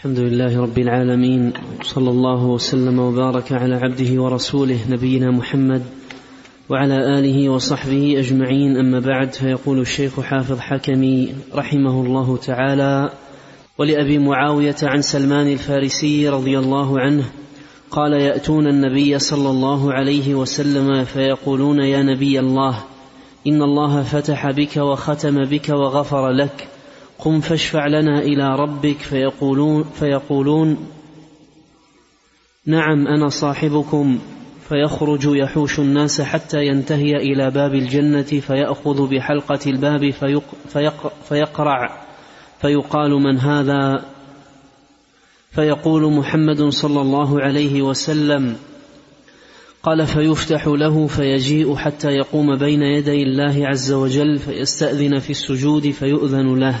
الحمد لله رب العالمين صلى الله وسلم وبارك على عبده ورسوله نبينا محمد وعلى آله وصحبه أجمعين أما بعد فيقول الشيخ حافظ حكمي رحمه الله تعالى ولأبي معاوية عن سلمان الفارسي رضي الله عنه قال يأتون النبي صلى الله عليه وسلم فيقولون يا نبي الله إن الله فتح بك وختم بك وغفر لك قم فاشفع لنا إلى ربك فيقولون فيقولون نعم أنا صاحبكم فيخرج يحوش الناس حتى ينتهي إلى باب الجنة فيأخذ بحلقة الباب فيق فيق فيقرع فيقال من هذا فيقول محمد صلى الله عليه وسلم قال فيفتح له فيجيء حتى يقوم بين يدي الله عز وجل فيستأذن في السجود فيؤذن له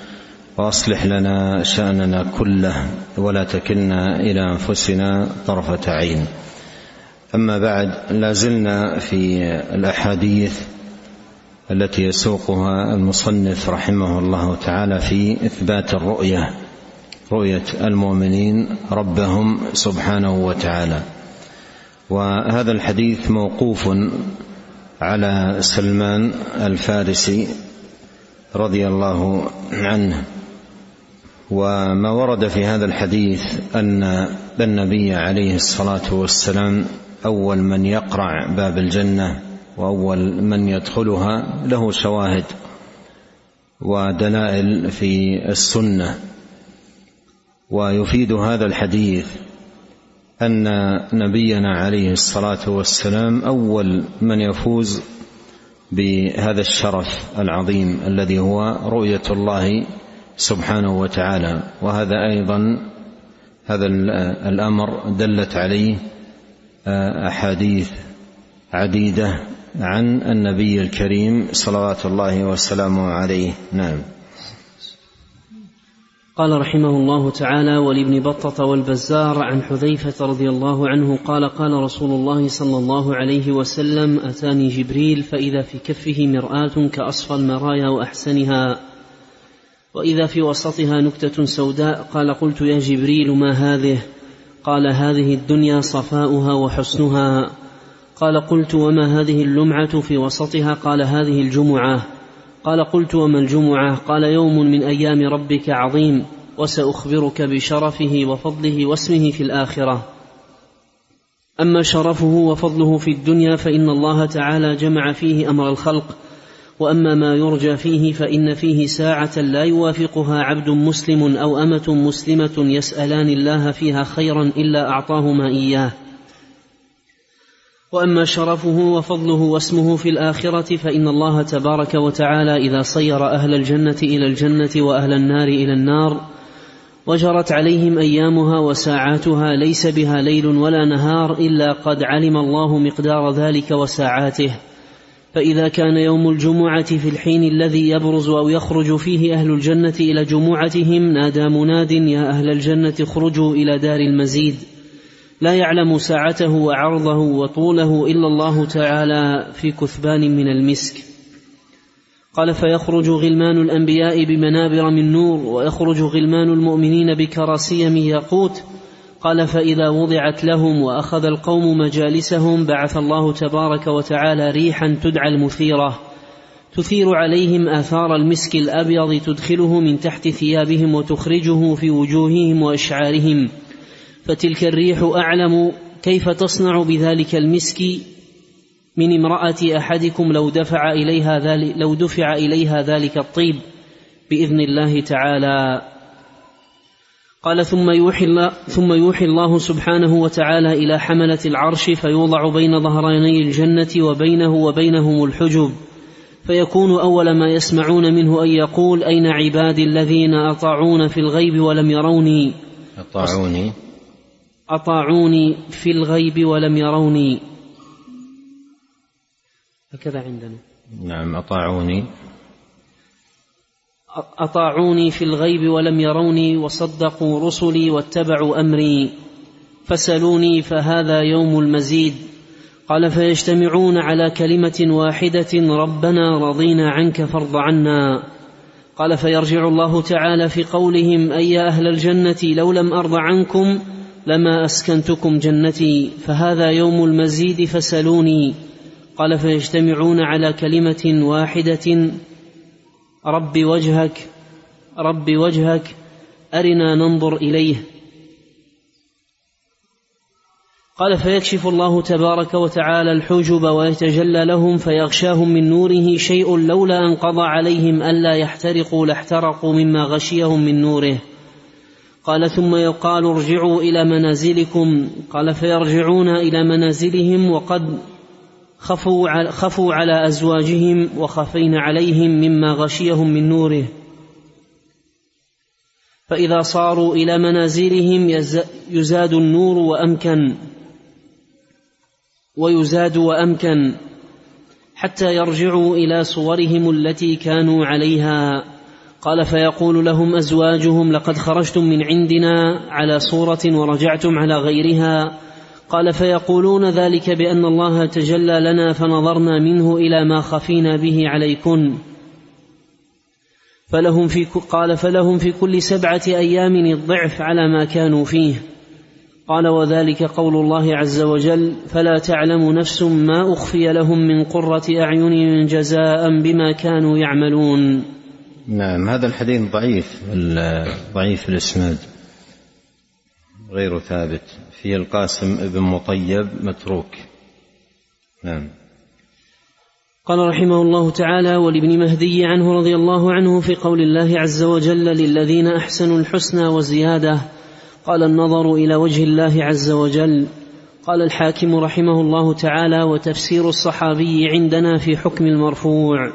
واصلح لنا شأننا كله ولا تكلنا إلى أنفسنا طرفة عين. أما بعد لا زلنا في الأحاديث التي يسوقها المصنف رحمه الله تعالى في إثبات الرؤية رؤية المؤمنين ربهم سبحانه وتعالى. وهذا الحديث موقوف على سلمان الفارسي رضي الله عنه. وما ورد في هذا الحديث أن النبي عليه الصلاة والسلام أول من يقرع باب الجنة وأول من يدخلها له شواهد ودلائل في السنة. ويفيد هذا الحديث أن نبينا عليه الصلاة والسلام أول من يفوز بهذا الشرف العظيم الذي هو رؤية الله سبحانه وتعالى. وهذا أيضا هذا الأمر دلت عليه أحاديث عديدة عن النبي الكريم صلوات الله وسلامه عليه. نعم. قال رحمه الله تعالى ولابن بطة والبزار عن حذيفة رضي الله عنه قال قال رسول الله صلى الله عليه وسلم أتاني جبريل فإذا في كفه مرآة كأصفى المرايا وأحسنها. وإذا في وسطها نكتة سوداء قال قلت يا جبريل ما هذه؟ قال هذه الدنيا صفاؤها وحسنها. قال قلت وما هذه اللمعة في وسطها؟ قال هذه الجمعة. قال قلت وما الجمعة؟ قال يوم من أيام ربك عظيم وسأخبرك بشرفه وفضله واسمه في الآخرة. أما شرفه وفضله في الدنيا فإن الله تعالى جمع فيه أمر الخلق وأما ما يرجى فيه فإن فيه ساعة لا يوافقها عبد مسلم أو أمة مسلمة يسألان الله فيها خيرا إلا أعطاهما إياه. وأما شرفه وفضله واسمه في الآخرة فإن الله تبارك وتعالى إذا صير أهل الجنة إلى الجنة وأهل النار إلى النار وجرت عليهم أيامها وساعاتها ليس بها ليل ولا نهار إلا قد علم الله مقدار ذلك وساعاته. فإذا كان يوم الجمعة في الحين الذي يبرز أو يخرج فيه أهل الجنة إلى جمعتهم نادى مناد يا أهل الجنة اخرجوا إلى دار المزيد. لا يعلم ساعته وعرضه وطوله إلا الله تعالى في كثبان من المسك. قال فيخرج غلمان الأنبياء بمنابر من نور ويخرج غلمان المؤمنين بكراسي من ياقوت قال فإذا وضعت لهم وأخذ القوم مجالسهم بعث الله تبارك وتعالى ريحا تدعى المثيرة. تثير عليهم آثار المسك الأبيض تدخله من تحت ثيابهم وتخرجه في وجوههم وأشعارهم. فتلك الريح أعلم كيف تصنع بذلك المسك من امرأة أحدكم لو دفع إليها ذلك لو دفع إليها ذلك الطيب بإذن الله تعالى. قال ثم يوحي الله ثم يوحي الله سبحانه وتعالى إلى حملة العرش فيوضع بين ظهراني الجنة وبينه وبينهم الحجب فيكون أول ما يسمعون منه أن يقول أين عبادي الذين أطاعون في الغيب ولم يروني؟ أطاعوني. أطاعوني في الغيب ولم يروني. هكذا عندنا. نعم أطاعوني. أطاعوني في الغيب ولم يروني وصدقوا رسلي واتبعوا أمري. فسلوني فهذا يوم المزيد. قال فيجتمعون على كلمة واحدة ربنا رضينا عنك فارض عنا. قال فيرجع الله تعالى في قولهم أي أهل الجنة لو لم أرض عنكم لما أسكنتكم جنتي. فهذا يوم المزيد فسلوني قال فيجتمعون على كلمة واحدة رب وجهك رب وجهك أرنا ننظر إليه. قال فيكشف الله تبارك وتعالى الحجب ويتجلى لهم فيغشاهم من نوره شيء لولا أن قضى عليهم ألا يحترقوا لاحترقوا مما غشيهم من نوره. قال ثم يقال ارجعوا إلى منازلكم. قال فيرجعون إلى منازلهم وقد خفوا على, خفوا على أزواجهم وخفين عليهم مما غشيهم من نوره. فإذا صاروا إلى منازلهم يزاد النور وأمكن ويزاد وأمكن حتى يرجعوا إلى صورهم التي كانوا عليها. قال فيقول لهم أزواجهم لقد خرجتم من عندنا على صورة ورجعتم على غيرها. قال فيقولون ذلك بأن الله تجلى لنا فنظرنا منه إلى ما خفينا به عليكن. فلهم في قال فلهم في كل سبعة أيام الضعف على ما كانوا فيه. قال وذلك قول الله عز وجل فلا تعلم نفس ما أخفي لهم من قرة أعين جزاء بما كانوا يعملون. نعم هذا الحديث ضعيف ضعيف الإسناد. غير ثابت. فيه القاسم ابن مطيب متروك. نعم. قال رحمه الله تعالى ولابن مهدي عنه رضي الله عنه في قول الله عز وجل للذين أحسنوا الحسنى وزيادة. قال النظر إلى وجه الله عز وجل. قال الحاكم رحمه الله تعالى وتفسير الصحابي عندنا في حكم المرفوع.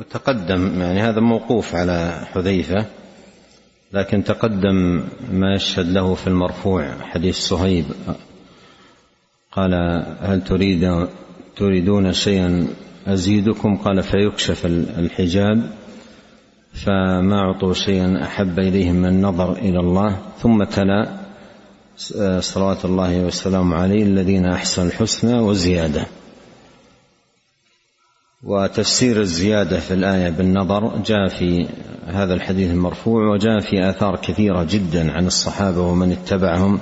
وتقدم يعني هذا موقوف على حذيفة. لكن تقدم ما يشهد له في المرفوع حديث صهيب. قال هل تريد تريدون شيئا أزيدكم؟ قال فيكشف الحجاب فما أعطوا شيئا أحب إليهم من النظر إلى الله. ثم تلا صلوات الله والسلام عليه الذين أحسنوا الحسنى وزيادة. وتفسير الزيادة في الآية بالنظر جاء في هذا الحديث المرفوع وجاء في آثار كثيرة جدا عن الصحابة ومن اتبعهم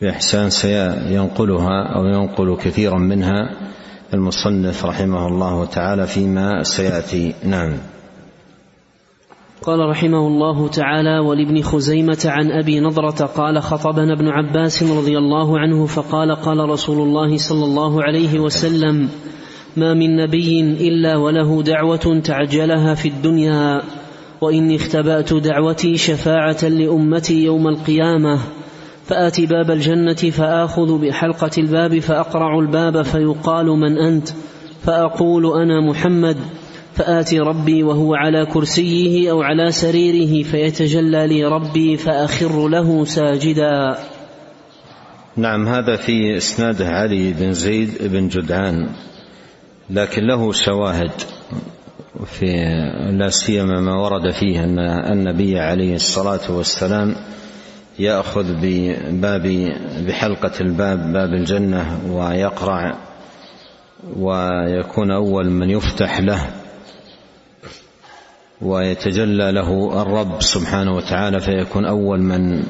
بإحسان سينقلها أو ينقل كثيرا منها المصنف رحمه الله تعالى فيما سيأتي. نعم. قال رحمه الله تعالى ولابن خزيمة عن أبي نضرة قال خطبنا ابن عباس رضي الله عنه فقال قال رسول الله صلى الله عليه وسلم ما من نبي إلا وله دعوة تعجلها في الدنيا وإني اختبأت دعوتي شفاعة لأمتي يوم القيامة فاتي باب الجنة فآخذ بحلقة الباب فأقرع الباب فيقال من أنت فأقول أنا محمد فاتي ربي وهو على كرسيه أو على سريره فيتجلى لي ربي فأخر له ساجدا. نعم هذا في اسناده علي بن زيد بن جدعان. لكن له شواهد في لا سيما ما ورد فيه أن النبي عليه الصلاة والسلام يأخذ بباب بحلقة الباب باب الجنة ويقرع ويكون أول من يفتح له ويتجلى له الرب سبحانه وتعالى فيكون أول من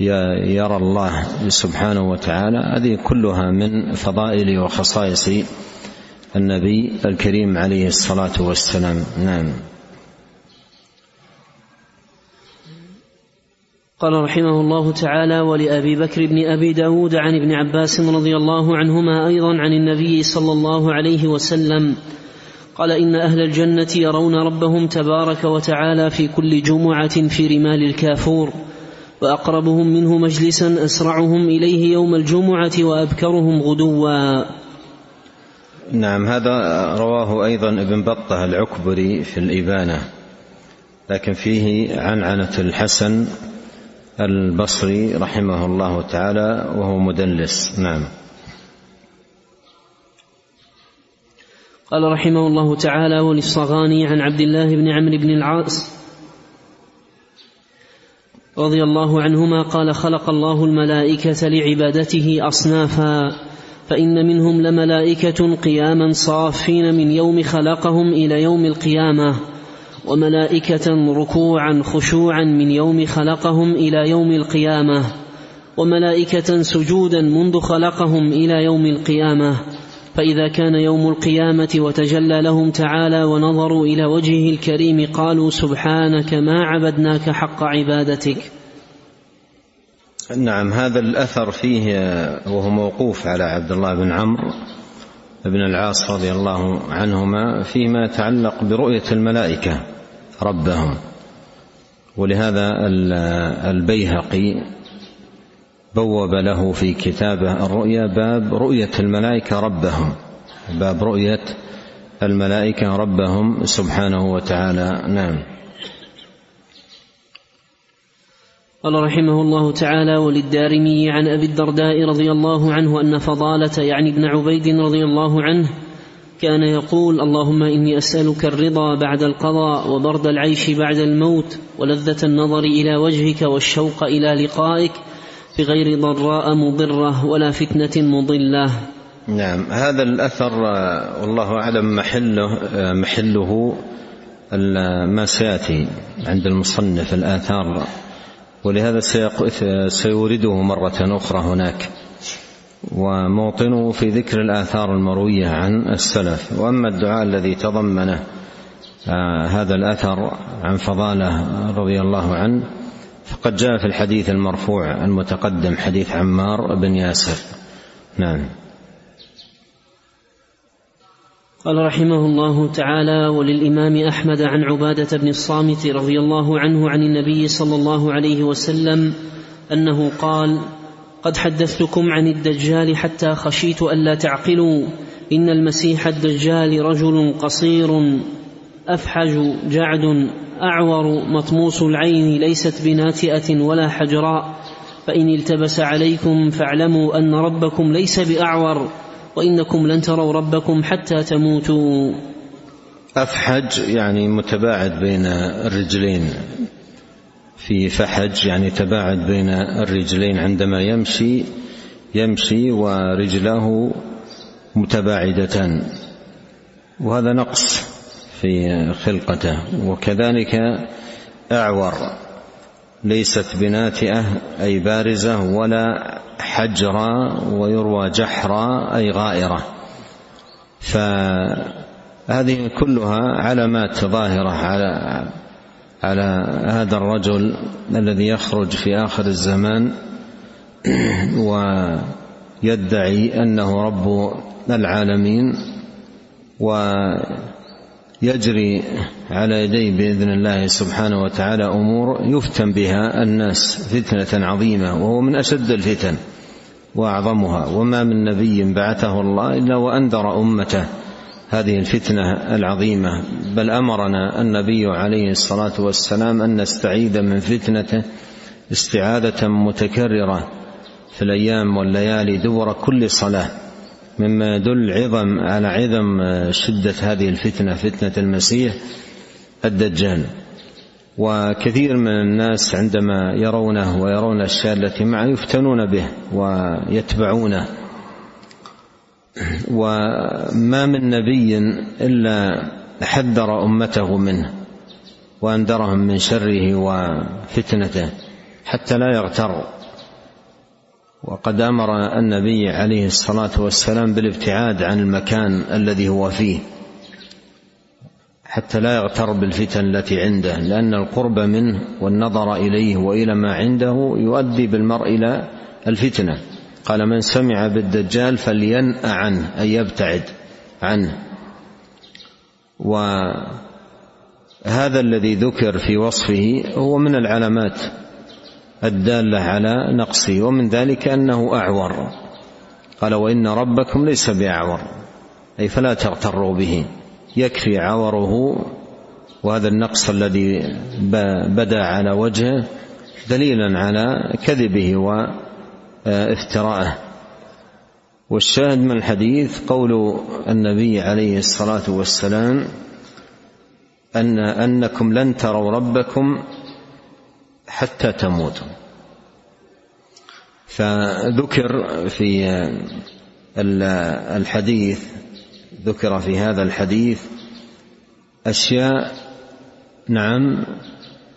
يرى الله سبحانه وتعالى. هذه كلها من فضائل وخصائص النبي الكريم عليه الصلاة والسلام. نعم. قال رحمه الله تعالى ولأبي بكر بن أبي داود عن ابن عباس رضي الله عنهما أيضا عن النبي صلى الله عليه وسلم. قال إن أهل الجنة يرون ربهم تبارك وتعالى في كل جمعة في رمال الكافور وأقربهم منه مجلسا أسرعهم إليه يوم الجمعة وأبكرهم غدوا. نعم هذا رواه أيضا ابن بطة العكبري في الإبانة لكن فيه عنعنة الحسن البصري رحمه الله تعالى وهو مدلس. نعم. قال رحمه الله تعالى وللصغاني عن عبد الله بن عمرو بن العاص رضي الله عنهما قال خلق الله الملائكة لعبادته أصنافا. فإن منهم لملائكة قياما صافين من يوم خلقهم إلى يوم القيامة وملائكة ركوعا خشوعا من يوم خلقهم إلى يوم القيامة وملائكة سجودا منذ خلقهم إلى يوم القيامة. فإذا كان يوم القيامة وتجلى لهم تعالى ونظروا إلى وجهه الكريم قالوا سبحانك ما عبدناك حق عبادتك. نعم هذا الأثر فيه وهو موقوف على عبد الله بن عمرو بن العاص رضي الله عنهما فيما يتعلق برؤية الملائكة ربهم. ولهذا البيهقي بوب له في كتابه الرؤيا باب رؤية الملائكة ربهم. باب رؤية الملائكة ربهم سبحانه وتعالى. نعم. قال رحمه الله تعالى وللدارمي عن أبي الدرداء رضي الله عنه أن فضالة يعني ابن عبيد رضي الله عنه كان يقول اللهم إني أسألك الرضا بعد القضاء وبرد العيش بعد الموت ولذة النظر إلى وجهك والشوق إلى لقائك بغير ضراء مضرة ولا فتنة مضلة. نعم هذا الأثر والله أعلم محله محله ما سيأتي عند المصنف الآثار. ولهذا سيورده مرة أخرى هناك. وموطنه في ذكر الآثار المروية عن السلف. وأما الدعاء الذي تضمنه آه هذا الأثر عن فضالة رضي الله عنه فقد جاء في الحديث المرفوع المتقدم حديث عمار بن ياسر. نعم. قال رحمه الله تعالى وللإمام أحمد عن عبادة بن الصامت رضي الله عنه عن النبي صلى الله عليه وسلم أنه قال قد حدثتكم عن الدجال حتى خشيت الا تعقلوا. إن المسيح الدجال رجل قصير أفحج جعد أعور مطموس العين ليست بناتئة ولا حجراء. فإن التبس عليكم فاعلموا أن ربكم ليس بأعور. وإنكم لن تروا ربكم حتى تموتوا. أفحج يعني متباعد بين الرجلين. في فحج يعني تباعد بين الرجلين. عندما يمشي يمشي ورجلاه متباعدتان. وهذا نقص في خلقته. وكذلك أعور. ليست بناتئة أي بارزة ولا حجرا ويروى جحرا أي غائرة. فهذه كلها علامات ظاهرة على على هذا الرجل الذي يخرج في آخر الزمان ويدعي أنه رب العالمين ويجري على يديه بإذن الله سبحانه وتعالى أمور يفتن بها الناس فتنة عظيمة وهو من أشد الفتن وأعظمها وما من نبي بعثه الله إلا وأنذر أمته. هذه الفتنة العظيمة بل أمرنا النبي عليه الصلاة والسلام أن نستعيذ من فتنته استعاذه متكررة في الأيام والليالي دبر كل صلاة. مما يدل عظم على عظم شدة هذه الفتنة فتنة المسيح الدجال. وكثير من الناس عندما يرونه ويرون الاشياء التي معه يفتنون به ويتبعونه. وما من نبي إلا حذر أمته منه وأنذرهم من شره وفتنته حتى لا يغتروا وقد أمر النبي عليه الصلاة والسلام بالابتعاد عن المكان الذي هو فيه حتى لا يغتر بالفتن التي عنده لأن القرب منه والنظر إليه وإلى ما عنده يؤدي بالمرء إلى الفتنة. قال من سمع بالدجال فلينأ عنه أي يبتعد عنه. وهذا الذي ذكر في وصفه هو من العلامات الدالة على نقصه ومن ذلك أنه أعور. قال وإن ربكم ليس بأعور أي فلا تغتروا به. يكفي عوره وهذا النقص الذي بدا على وجهه دليلا على كذبه وافتراءه والشاهد من الحديث قول النبي عليه الصلاة والسلام ان أنكم لن تروا ربكم حتى تموتوا فذكر في الحديث ذكر في هذا الحديث أشياء نعم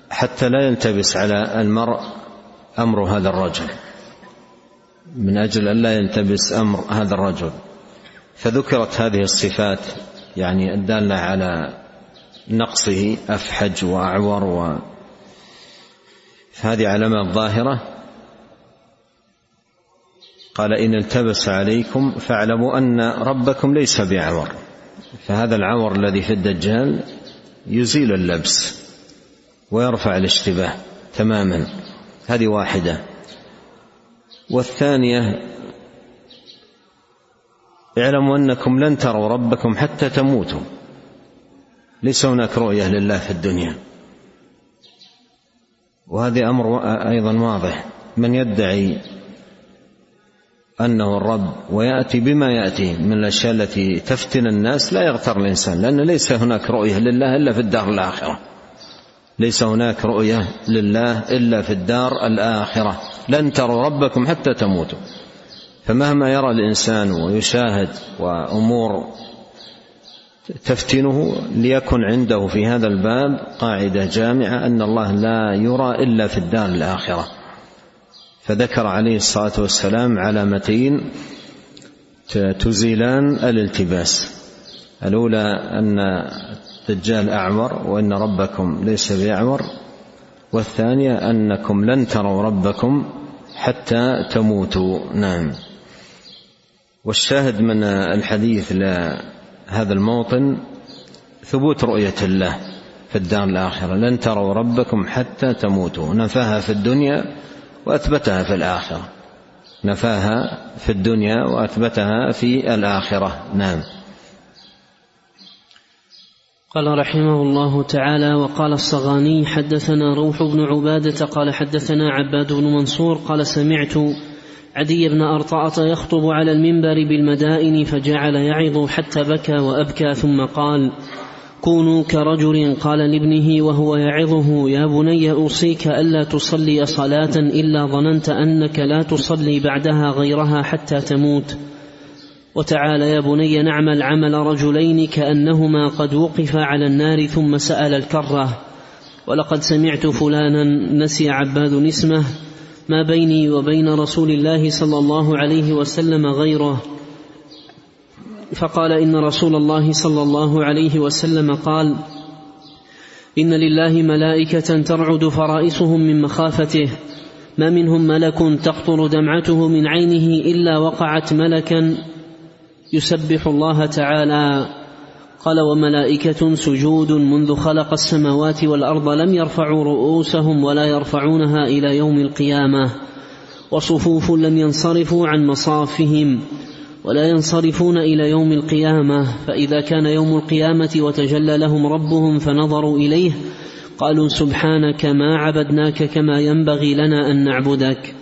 حتى لا يلتبس على المرء أمر هذا الرجل. من أجل أن لا يلتبس أمر هذا الرجل. فذكرت هذه الصفات يعني الدالة على نقصه أفحج وأعور و فهذه علامات ظاهرة. قال إن التبس عليكم فاعلموا أن ربكم ليس باعور فهذا العور الذي في الدجال يزيل اللبس ويرفع الاشتباه تماما. هذه واحدة. والثانية اعلموا أنكم لن تروا ربكم حتى تموتوا. ليس هناك رؤية لله في الدنيا. وهذا أمر أيضا واضح. من يدعي أنه الرب ويأتي بما يأتي من الأشياء التي تفتن الناس لا يغتر الإنسان لأن ليس هناك رؤية لله إلا في الدار الآخرة. ليس هناك رؤية لله إلا في الدار الآخرة. لن تروا ربكم حتى تموتوا. فمهما يرى الإنسان ويشاهد وأمور تفتنه ليكن عنده في هذا الباب قاعدة جامعة أن الله لا يرى إلا في الدار الآخرة. فذكر عليه الصلاة والسلام علامتين تزيلان الالتباس. الأولى أن الدجال أعور وإن ربكم ليس بأعور. والثانية أنكم لن تروا ربكم حتى تموتوا. نعم. والشاهد من الحديث لهذا الموطن ثبوت رؤية الله في الدار الآخرة. لن تروا ربكم حتى تموتوا. نفاها في الدنيا وأثبتها في الآخرة. نفاها في الدنيا وأثبتها في الآخرة. نعم. قال رحمه الله تعالى وقال الصغاني حدثنا روح بن عبادة قال حدثنا عباد بن منصور قال سمعت عدي بن أرطأة يخطب على المنبر بالمدائن فجعل يعظ حتى بكى وأبكى ثم قال كونوا كرجل قال لابنه وهو يعظه يا بني أوصيك ألا تصلي صلاة إلا ظننت أنك لا تصلي بعدها غيرها حتى تموت. وتعال يا بني نعمل عمل رجلين كأنهما قد وقفا على النار ثم سأل الكرة ولقد سمعت فلانا نسي عباد اسمه ما بيني وبين رسول الله صلى الله عليه وسلم غيره. فقال إن رسول الله صلى الله عليه وسلم قال إن لله ملائكة ترعد فرائصهم من مخافته ما منهم ملك تقطر دمعته من عينه إلا وقعت ملكا يسبح الله تعالى. قال وملائكة سجود منذ خلق السماوات والأرض لم يرفعوا رؤوسهم ولا يرفعونها إلى يوم القيامة وصفوف لم ينصرفوا عن مصافهم ولا ينصرفون إلى يوم القيامة فإذا كان يوم القيامة وتجلى لهم ربهم فنظروا إليه قالوا سبحانك ما عبدناك كما ينبغي لنا أن نعبدك.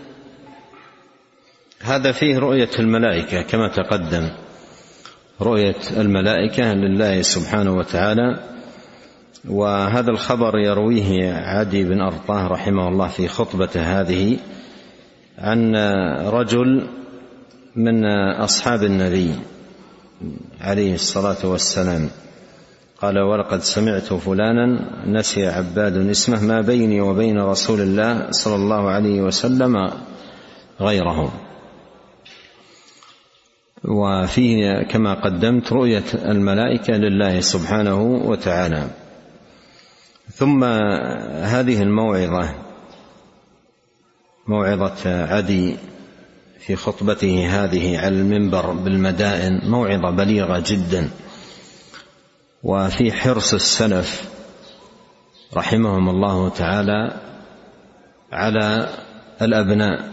هذا فيه رؤية الملائكة كما تقدم. رؤية الملائكة لله سبحانه وتعالى وهذا الخبر يرويه عدي بن أرطاه رحمه الله في خطبة هذه عن رجل من أصحاب النبي عليه الصلاة والسلام. قال ولقد سمعت فلانا نسي عباد اسمه ما بيني وبين رسول الله صلى الله عليه وسلم غيره وفيه كما قدمت رؤية الملائكة لله سبحانه وتعالى. ثم هذه الموعظة موعظة عدي في خطبته هذه على المنبر بالمدائن موعظة بليغة جدا. وفي حرص السلف رحمهم الله تعالى على الأبناء.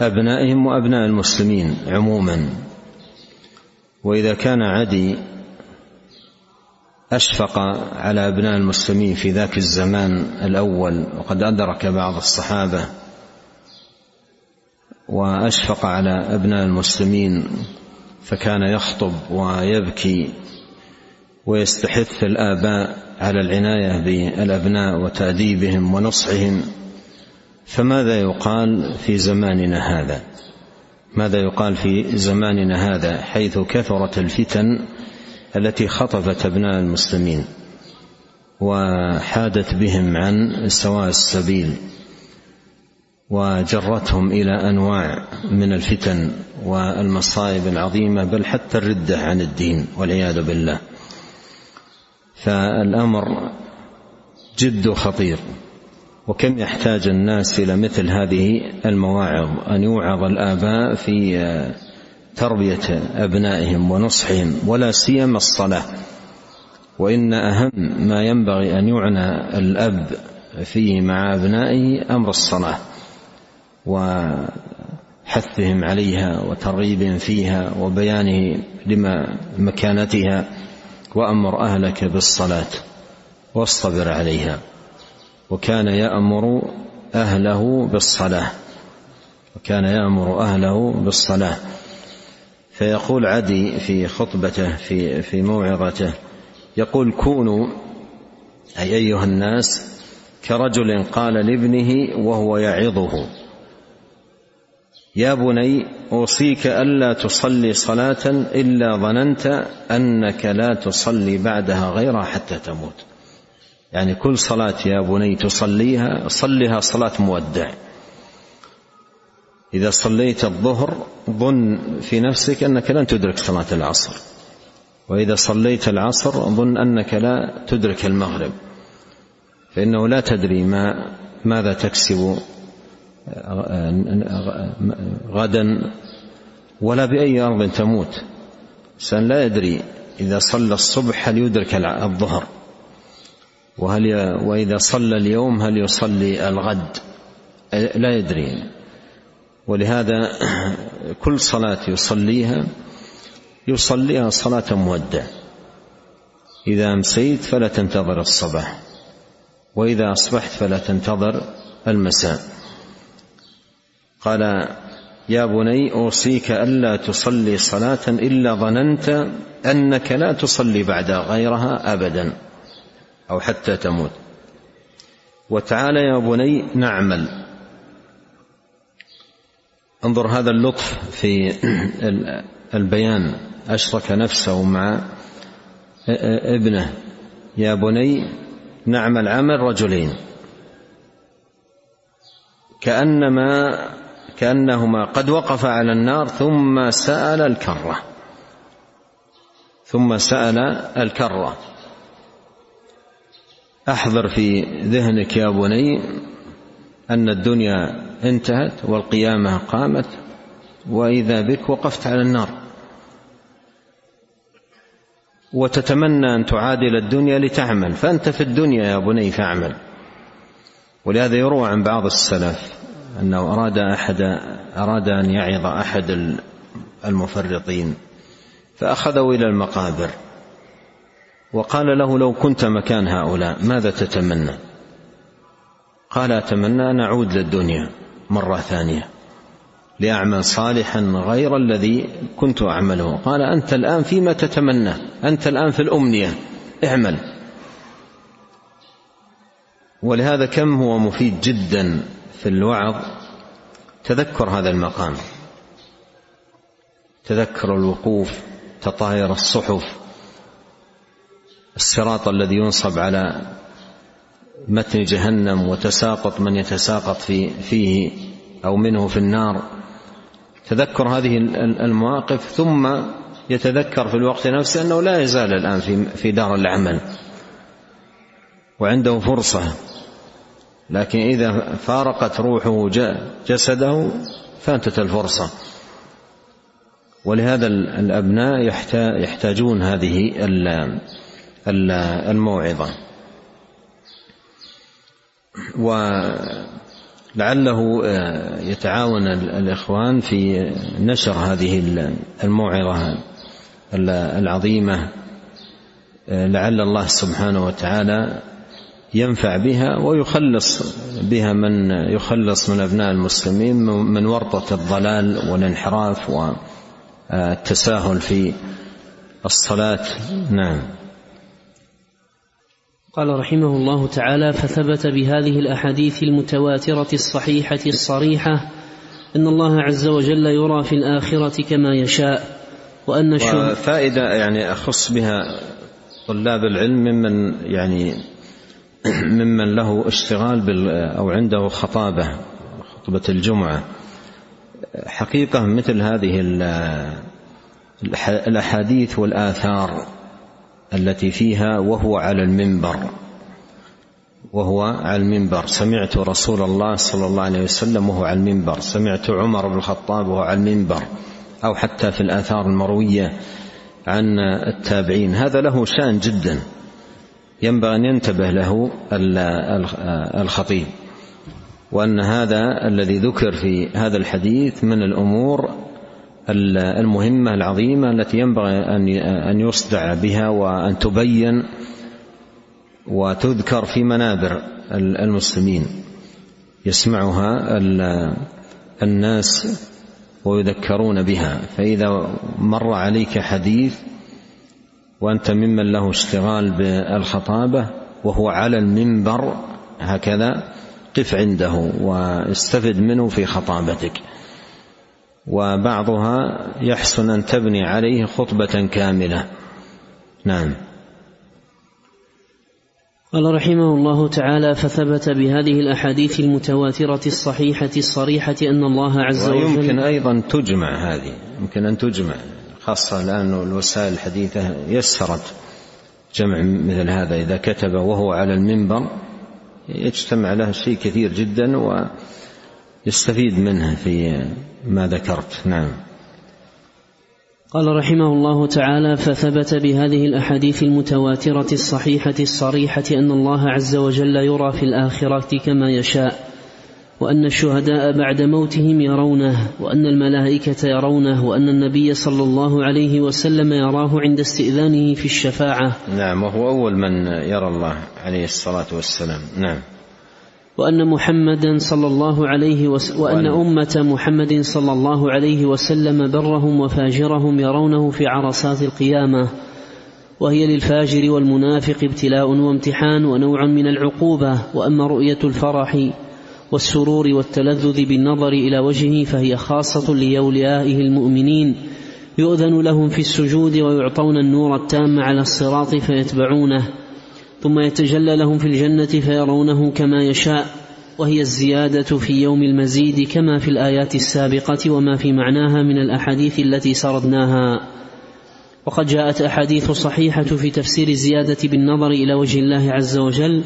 أبنائهم وأبناء المسلمين عموما. وإذا كان عدي أشفق على أبناء المسلمين في ذاك الزمان الأول وقد أدرك بعض الصحابة وأشفق على أبناء المسلمين فكان يخطب ويبكي ويستحث الآباء على العناية بالأبناء وتأديبهم ونصحهم. فماذا يقال في زماننا هذا؟ ماذا يقال في زماننا هذا حيث كثرت الفتن التي خطفت أبناء المسلمين وحادت بهم عن سواء السبيل وجرتهم إلى أنواع من الفتن والمصائب العظيمة بل حتى الردة عن الدين والعياذ بالله. فالأمر جد خطير. وكم يحتاج الناس إلى مثل هذه المواعظ؟ أن يوعظ الآباء في تربية أبنائهم ونصحهم ولا سيما الصلاة. وإن أهم ما ينبغي أن يعنى الأب فيه مع أبنائه أمر الصلاة وحثهم عليها وترغيبهم فيها وبيانه لما مكانتها وأمر أهلك بالصلاة واصطبر عليها. وكان يأمر أهله بالصلاة. وكان يأمر أهله بالصلاة. فيقول عدي في خطبته في في موعظته يقول كونوا أي أيها الناس كرجل قال لابنه وهو يعظه. يا بني أوصيك ألا تصلي صلاة إلا ظننت أنك لا تصلي بعدها غيرها حتى تموت. يعني كل صلاة يا بني تصليها صلها صلاة مودع. إذا صليت الظهر ظن في نفسك أنك لن تدرك صلاة العصر. وإذا صليت العصر ظن أنك لا تدرك المغرب. فإنه لا تدري ما ماذا تكسب غدا ولا بأي أرض تموت. إنسان لا يدري إذا صلى الصبح هل يدرك الظهر. وهل وإذا صلى اليوم هل يصلي الغد؟ لا يدري. ولهذا كل صلاة يصليها يصليها صلاة مودع إذا أمسيت فلا تنتظر الصباح وإذا أصبحت فلا تنتظر المساء. قال يا بني أوصيك ألا تصلي صلاة إلا ظننت أنك لا تصلي بعد غيرها أبدا. أو حتى تموت. وتعالى يا بني نعمل. انظر هذا اللطف في البيان. أشرك نفسه مع ابنه. يا بني نعمل عمل رجلين. كانما كأنهما قد وقف على النار ثم سأل الكرة. ثم سأل الكرة. أحضر في ذهنك يا بني أن الدنيا انتهت والقيامة قامت وإذا بك وقفت على النار. وتتمنى أن تعادل الدنيا لتعمل فأنت في الدنيا يا بني فاعمل. ولهذا يروى عن بعض السلف أنه أراد أحد أراد أن يعظ أحد المفرطين فأخذه إلى المقابر. وقال له لو كنت مكان هؤلاء ماذا تتمنى؟ قال أتمنى أن أعود للدنيا مرة ثانية لأعمل صالحا غير الذي كنت أعمله. قال أنت الآن فيما تتمنى؟ أنت الآن في الأمنية اعمل. ولهذا كم هو مفيد جدا في الوعظ؟ تذكر هذا المقام. تذكر الوقوف تطاير الصحف الصراط الذي ينصب على متن جهنم وتساقط من يتساقط في فيه أو منه في النار. تذكر هذه المواقف ثم يتذكر في الوقت نفسه أنه لا يزال الآن في في دار العمل وعنده فرصة. لكن إذا فارقت روحه جسده فاتت الفرصة. ولهذا الأبناء يحتاجون هذه الموعظة. ولعله آه، يتعاون الإخوان في نشر هذه الموعظة العظيمة لعل الله سبحانه وتعالى ينفع بها ويخلص بها من يخلص من أبناء المسلمين من ورطة الضلال والانحراف والتساهل في الصلاة. نعم. قال رحمه الله تعالى فثبت بهذه الأحاديث المتواترة الصحيحة الصريحة أن الله عز وجل يرى في الآخرة كما يشاء وأن فائده يعني أخص بها طلاب العلم ممن يعني ممن له اشتغال بال أو عنده خطابة خطبة الجمعة. حقيقة مثل هذه الأحاديث والآثار التي فيها وهو على المنبر. وهو على المنبر. سمعت رسول الله صلى الله عليه وسلم وهو على المنبر. سمعت عمر بن الخطاب وهو على المنبر. أو حتى في الآثار المروية عن التابعين. هذا له شأن جدا. ينبغي أن ينتبه له الخطيب. وأن هذا الذي ذكر في هذا الحديث من الأمور المهمة العظيمة التي ينبغي أن أن يصدع بها وأن تبين وتذكر في منابر المسلمين. يسمعها الناس ويذكرون بها. فإذا مر عليك حديث وأنت ممن له اشتغال بالخطابة وهو على المنبر هكذا قف عنده واستفد منه في خطابتك. وبعضها يحسن أن تبني عليه خطبة كاملة. نعم. قال رحمه الله تعالى فثبت بهذه الأحاديث المتواترة الصحيحة الصريحة أن الله عز وجل ويمكن أيضا تجمع هذه يمكن أن تجمع خاصة الآن الوسائل الحديثة يسرت جمع مثل هذا. إذا كتب وهو على المنبر يجتمع له شيء كثير جدا ويستفيد منه في ما ذكرت. نعم. قال رحمه الله تعالى فثبت بهذه الأحاديث المتواترة الصحيحة الصريحة أن الله عز وجل يرى في الآخرة كما يشاء وأن الشهداء بعد موتهم يرونه وأن الملائكة يرونه وأن النبي صلى الله عليه وسلم يراه عند استئذانه في الشفاعة. نعم وهو أول من يرى الله عليه الصلاة والسلام. نعم. وأن محمدا صلى الله عليه وسلم وأن أمة محمد صلى الله عليه وسلم برهم وفاجرهم يرونه في عرصات القيامة وهي للفاجر والمنافق ابتلاء وامتحان ونوع من العقوبة وأما رؤية الفرح والسرور والتلذذ بالنظر إلى وجهه فهي خاصة لأوليائه المؤمنين يؤذن لهم في السجود ويعطون النور التام على الصراط فيتبعونه. ثم يتجلى لهم في الجنة فيرونه كما يشاء وهي الزيادة في يوم المزيد كما في الآيات السابقة وما في معناها من الأحاديث التي سردناها. وقد جاءت أحاديث صحيحة في تفسير الزيادة بالنظر إلى وجه الله عز وجل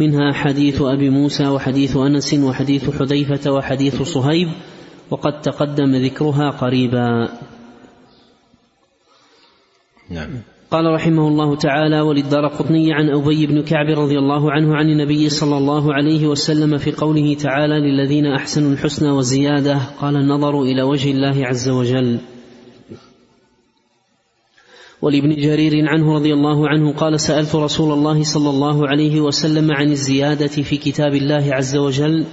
منها حديث أبي موسى وحديث أنس وحديث حذيفة وحديث صهيب وقد تقدم ذكرها قريبا. نعم. قال رحمه الله تعالى وللدار قطني عن أبي بن كعب رضي الله عنه عن النبي صلى الله عليه وسلم في قوله تعالى للذين أحسنوا الحسنى وزيادة قال النظر إلى وجه الله عز وجل. ولابن جرير عنه رضي الله عنه قال سألت رسول الله صلى الله عليه وسلم عن الزيادة في كتاب الله عز وجل.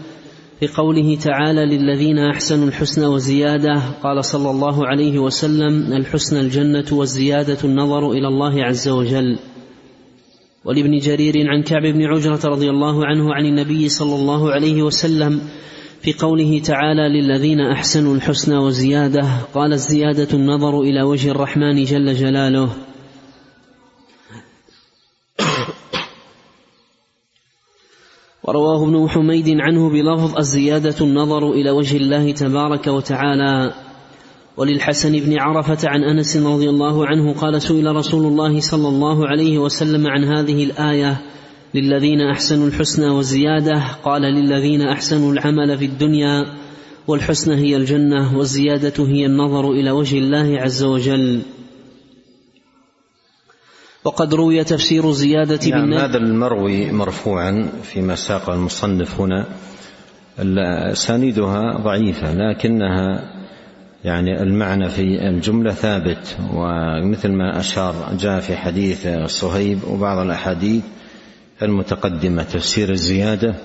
بقوله تعالى للذين أحسنوا الحسنى وزيادة قال صلى الله عليه وسلم الحسنى الجنة والزيادة النظر إلى الله عز وجل. ولابن جرير عن كعب بن عجرة رضي الله عنه عن النبي صلى الله عليه وسلم في قوله تعالى للذين أحسنوا الحسنى وزيادة قال الزيادة النظر إلى وجه الرحمن جل جلاله. ورواه ابن حميد عنه بلفظ الزيادة النظر إلى وجه الله تبارك وتعالى. وللحسن بن عرفة عن أنس رضي الله عنه قال سئل رسول الله صلى الله عليه وسلم عن هذه الآية للذين أحسنوا الحسنى والزيادة. قال للذين أحسنوا العمل في الدنيا والحسنى هي الجنة والزيادة هي النظر إلى وجه الله عز وجل. وقد روي تفسير زيادة نعم بالنبي هذا المروي مرفوعا فيما ساق المصنف هنا. أسانيدها ضعيفة لكنها يعني المعنى في الجملة ثابت ومثل ما أشار جاء في حديث صهيب وبعض الأحاديث المتقدمة. تفسير الزيادة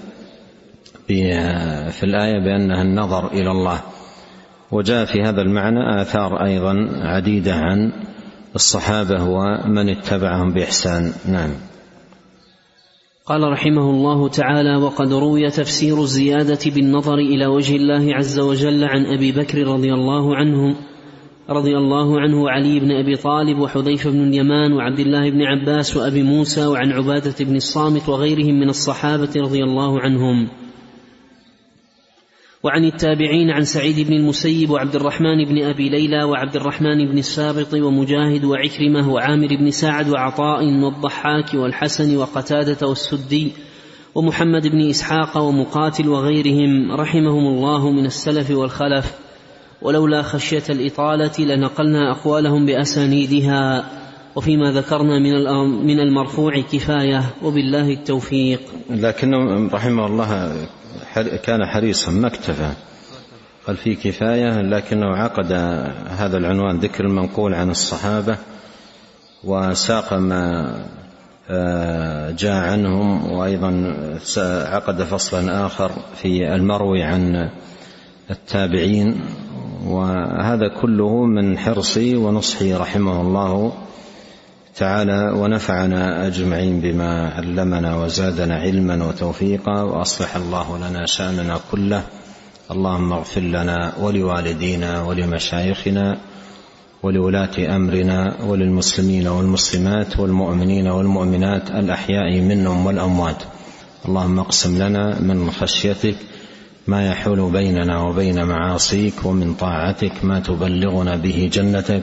في الآية بأنها النظر إلى الله. وجاء في هذا المعنى آثار أيضا عديدة عن الصحابة ومن اتبعهم بإحسان. نعم. قال رحمه الله تعالى وقد روي تفسير الزيادة بالنظر إلى وجه الله عز وجل عن أبي بكر رضي الله عنه رضي الله عنه وعلي بن أبي طالب وحذيفة بن اليمان وعبد الله بن عباس وأبي موسى وعن عبادة بن الصامت وغيرهم من الصحابة رضي الله عنهم. وعن التابعين عن سعيد بن المسيب وعبد الرحمن بن أبي ليلى وعبد الرحمن بن السابط ومجاهد وعكرمة وعامر بن سعد وعطاء والضحاك والحسن وقتادة والسدي ومحمد بن إسحاق ومقاتل وغيرهم رحمهم الله من السلف والخلف ولولا خشية الإطالة لنقلنا أقوالهم بأسانيدها وفيما ذكرنا من من المرفوع كفاية وبالله التوفيق. لكنه رحمه الله كان حريصا ما اكتفى قال في كفاية لكنه عقد هذا العنوان ذكر المنقول عن الصحابة وساق ما آه، جاء عنهم وأيضا عقد فصلا آخر في المروي عن التابعين وهذا كله من حرصي ونصحي رحمه الله تعالى ونفعنا أجمعين بما علمنا وزادنا علما وتوفيقا وأصلح الله لنا شأننا كله. اللهم اغفر لنا ولوالدينا ولمشايخنا ولولاة أمرنا وللمسلمين والمسلمات والمؤمنين والمؤمنات الأحياء منهم والأموات. اللهم اقسم لنا من خشيتك ما يحول بيننا وبين معاصيك ومن طاعتك ما تبلغنا به جنتك.